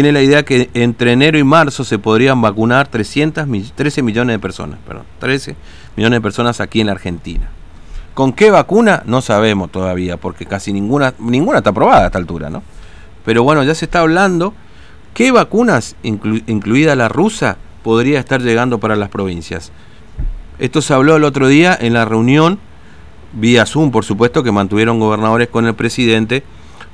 tiene la idea que entre enero y marzo se podrían vacunar 300, 13 millones de personas, perdón, 13 millones de personas aquí en Argentina. ¿Con qué vacuna? No sabemos todavía, porque casi ninguna, ninguna está aprobada a esta altura, ¿no? Pero bueno, ya se está hablando qué vacunas, incluida la rusa, podría estar llegando para las provincias. Esto se habló el otro día en la reunión, vía Zoom, por supuesto, que mantuvieron gobernadores con el presidente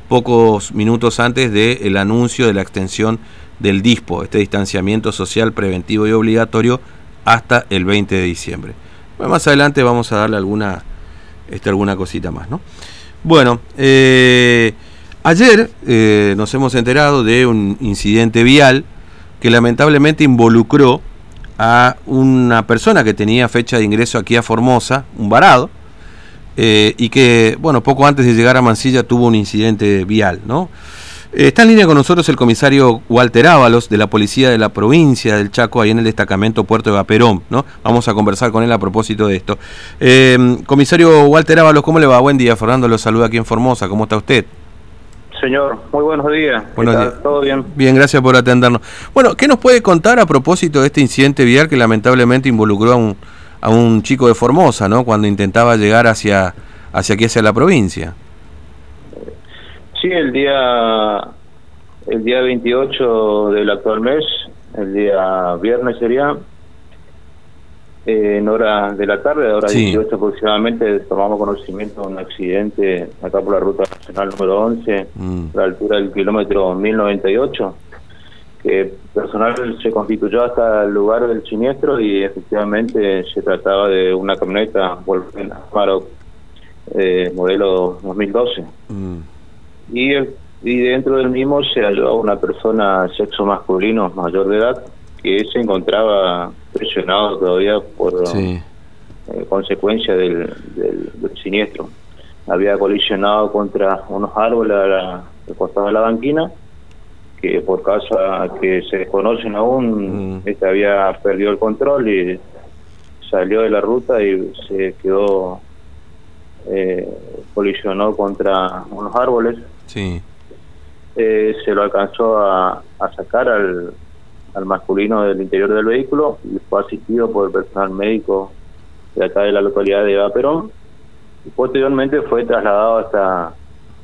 pocos minutos antes del anuncio de la extensión del DISPO, este distanciamiento social preventivo y obligatorio, hasta el 20 de diciembre. más adelante vamos a darle alguna, este, alguna cosita más. ¿no? Bueno, eh, ayer eh, nos hemos enterado de un incidente vial que lamentablemente involucró a una persona que tenía fecha de ingreso aquí a Formosa, un varado, eh, y que, bueno, poco antes de llegar a Mansilla tuvo un incidente vial, ¿no? Eh, está en línea con nosotros el comisario Walter Ábalos de la Policía de la Provincia del Chaco, ahí en el destacamento Puerto de Vaperón, ¿no? Vamos a conversar con él a propósito de esto. Eh, comisario Walter Ábalos, ¿cómo le va? Buen día, Fernando lo saluda aquí en Formosa, ¿cómo está usted? Señor, muy buenos días. Buenos días. ¿Todo bien? Bien, gracias por atendernos. Bueno, ¿qué nos puede contar a propósito de este incidente vial que lamentablemente involucró a un a un chico de Formosa, ¿no? Cuando intentaba llegar hacia, hacia aquí, hacia la provincia. Sí, el día, el día 28 del actual mes, el día viernes sería, eh, en hora de la tarde, a hora 18 aproximadamente, tomamos conocimiento de un accidente acá por la ruta nacional número 11, mm. a la altura del kilómetro 1098 que personal se constituyó hasta el lugar del siniestro y efectivamente se trataba de una camioneta Volkswagen Amarok eh, modelo 2012 mm. y, y dentro del mismo se halló una persona sexo masculino mayor de edad que se encontraba presionado todavía por eh, consecuencia del, siniestro. Había colisionado contra unos árboles al costado de la banquina que por causa que se desconocen aún, mm. este había perdido el control y salió de la ruta y se quedó eh, colisionó contra unos árboles. Sí. Eh, se lo alcanzó a, sacar al, al, masculino del interior del vehículo y fue asistido por el personal médico de acá de la localidad de Vaperón y posteriormente fue trasladado hasta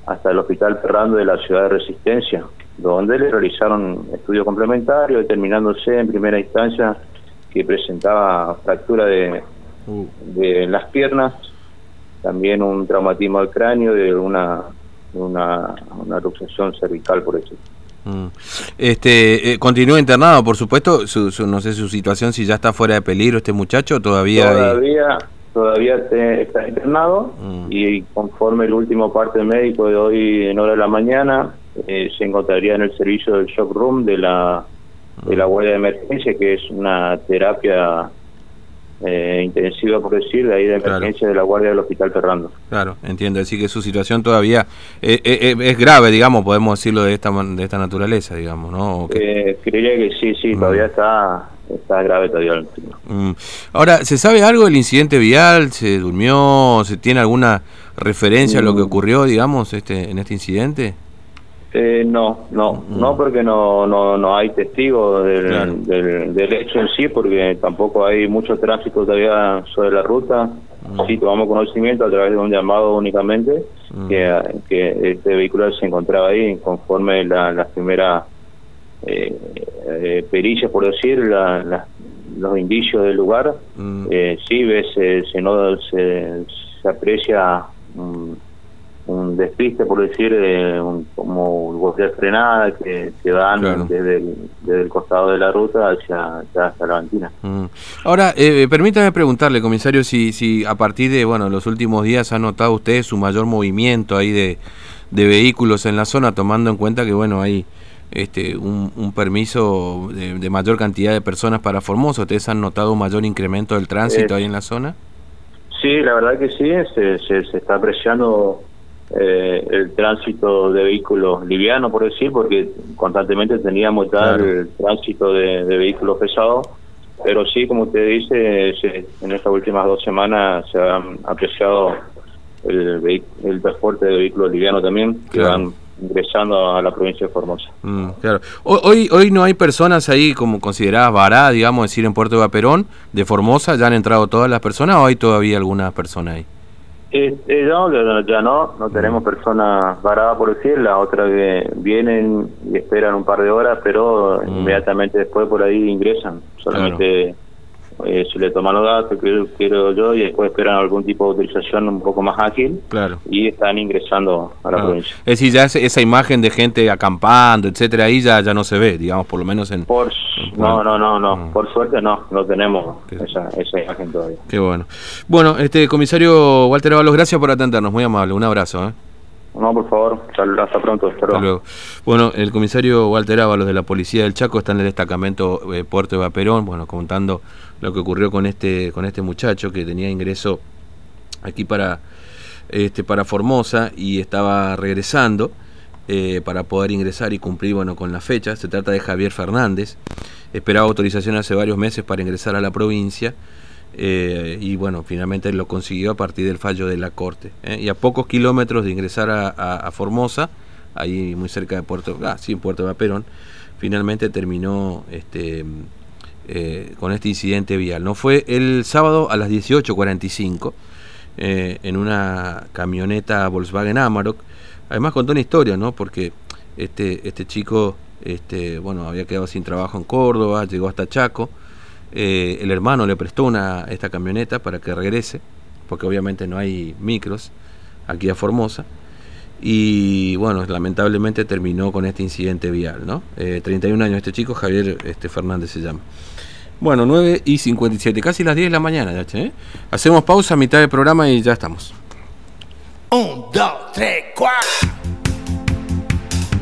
hasta el hospital Ferrando de la ciudad de Resistencia donde le realizaron estudios complementarios, determinándose en primera instancia que presentaba fractura de, uh. de las piernas, también un traumatismo al cráneo de una una, una luxación cervical, por eso. Mm. Este, eh, continúa internado, por supuesto. no sé su situación, si ya está fuera de peligro este muchacho, todavía. Todavía, todavía está internado mm. y conforme el último parte médico de hoy en hora de la mañana, eh, se encontraría en el servicio del shock room de la de la guardia de emergencia, que es una terapia eh, intensiva, por decir, de ahí de emergencia de la guardia del Hospital Ferrando. Claro, entiendo, decir que su situación todavía eh, es grave, digamos, podemos decirlo de esta de esta naturaleza, digamos, ¿no? creería que sí, sí, mm. todavía está está grave todavía. Mm. Ahora, ¿se sabe algo del incidente vial? ¿Se durmió? ¿Se tiene alguna referencia a lo que mm. ocurrió, digamos, este en este incidente? Eh, no, no, no porque no, no, no hay testigos del, del, hecho en sí, porque tampoco hay mucho tránsito todavía sobre la ruta. Sí tomamos conocimiento a través de un llamado únicamente que, que este vehículo se encontraba ahí conforme la, las primeras eh, eh, perillas, por decir, la, los indicios del lugar. Eh, sí, ves, se, no, se, se aprecia un despiste, por decir, eh, como golpes frenada que, que van desde, el, costado de la ruta hacia, hasta la banquina. Mm. Ahora, eh, permítame preguntarle, comisario, si, si a partir de bueno los últimos días ha notado usted su mayor movimiento ahí de, de vehículos en la zona, tomando en cuenta que bueno hay este, un, permiso de, mayor cantidad de personas para Formosa. ¿Ustedes han notado un mayor incremento del tránsito ahí en la zona? Sí, la verdad que sí, se, se, se está apreciando eh, el tránsito de vehículos livianos, por decir, porque constantemente teníamos ya el tránsito de, vehículos pesados, pero sí, como usted dice, en estas últimas dos semanas se ha apreciado el, el transporte de vehículos livianos también, que van ingresando a la provincia de Formosa. Mm, claro. Hoy, hoy no hay personas ahí como consideradas varadas, digamos, decir, en Puerto de Vaperón, de Formosa, ¿ya han entrado todas las personas o hay todavía algunas personas ahí? Eh, eh no, ya, no, no tenemos personas varadas por decir, las otras que vienen y esperan un par de horas, pero mm. inmediatamente después por ahí ingresan. Solamente eh, se le toman los datos, quiero, yo, y después esperan algún tipo de autorización un poco más ágil claro. y están ingresando a la provincia. Es decir, ya esa imagen de gente acampando, etcétera, ahí ya, ya no se ve, digamos, por lo menos en... Por, no, no, no, no, mm. por suerte no, no tenemos esa, esa imagen todavía. Qué bueno. Bueno, este comisario Walter Avalos, gracias por atendernos, muy amable, un abrazo. ¿eh? No, por favor, hasta pronto. Hasta, luego. Bueno, el comisario Walter Ábalos de la Policía del Chaco está en el destacamento eh, Puerto de Vaperón, bueno, contando lo que ocurrió con este, con este muchacho que tenía ingreso aquí para, este, para Formosa y estaba regresando eh, para poder ingresar y cumplir bueno, con la fecha. Se trata de Javier Fernández, esperaba autorización hace varios meses para ingresar a la provincia. Eh, y bueno, finalmente lo consiguió a partir del fallo de la Corte. ¿eh? Y a pocos kilómetros de ingresar a, Formosa, ahí muy cerca de Puerto, ah, Puerto Vaperón, finalmente terminó este, con este incidente vial. No fue el sábado a las 18.45 en una camioneta Volkswagen Amarok. Además contó una historia, ¿no? Porque este, este chico, este, bueno, había quedado sin trabajo en Córdoba, llegó hasta Chaco eh, el hermano le prestó una, esta camioneta para que regrese, porque obviamente no hay micros aquí a Formosa. Y bueno, lamentablemente terminó con este incidente vial, ¿no? 31 eh, años este chico, Javier este, Fernández se llama. Bueno, 9 y 57, casi las 10 de la mañana, ¿eh? Hacemos pausa a mitad del programa y ya estamos. 1, 2, 3, 4.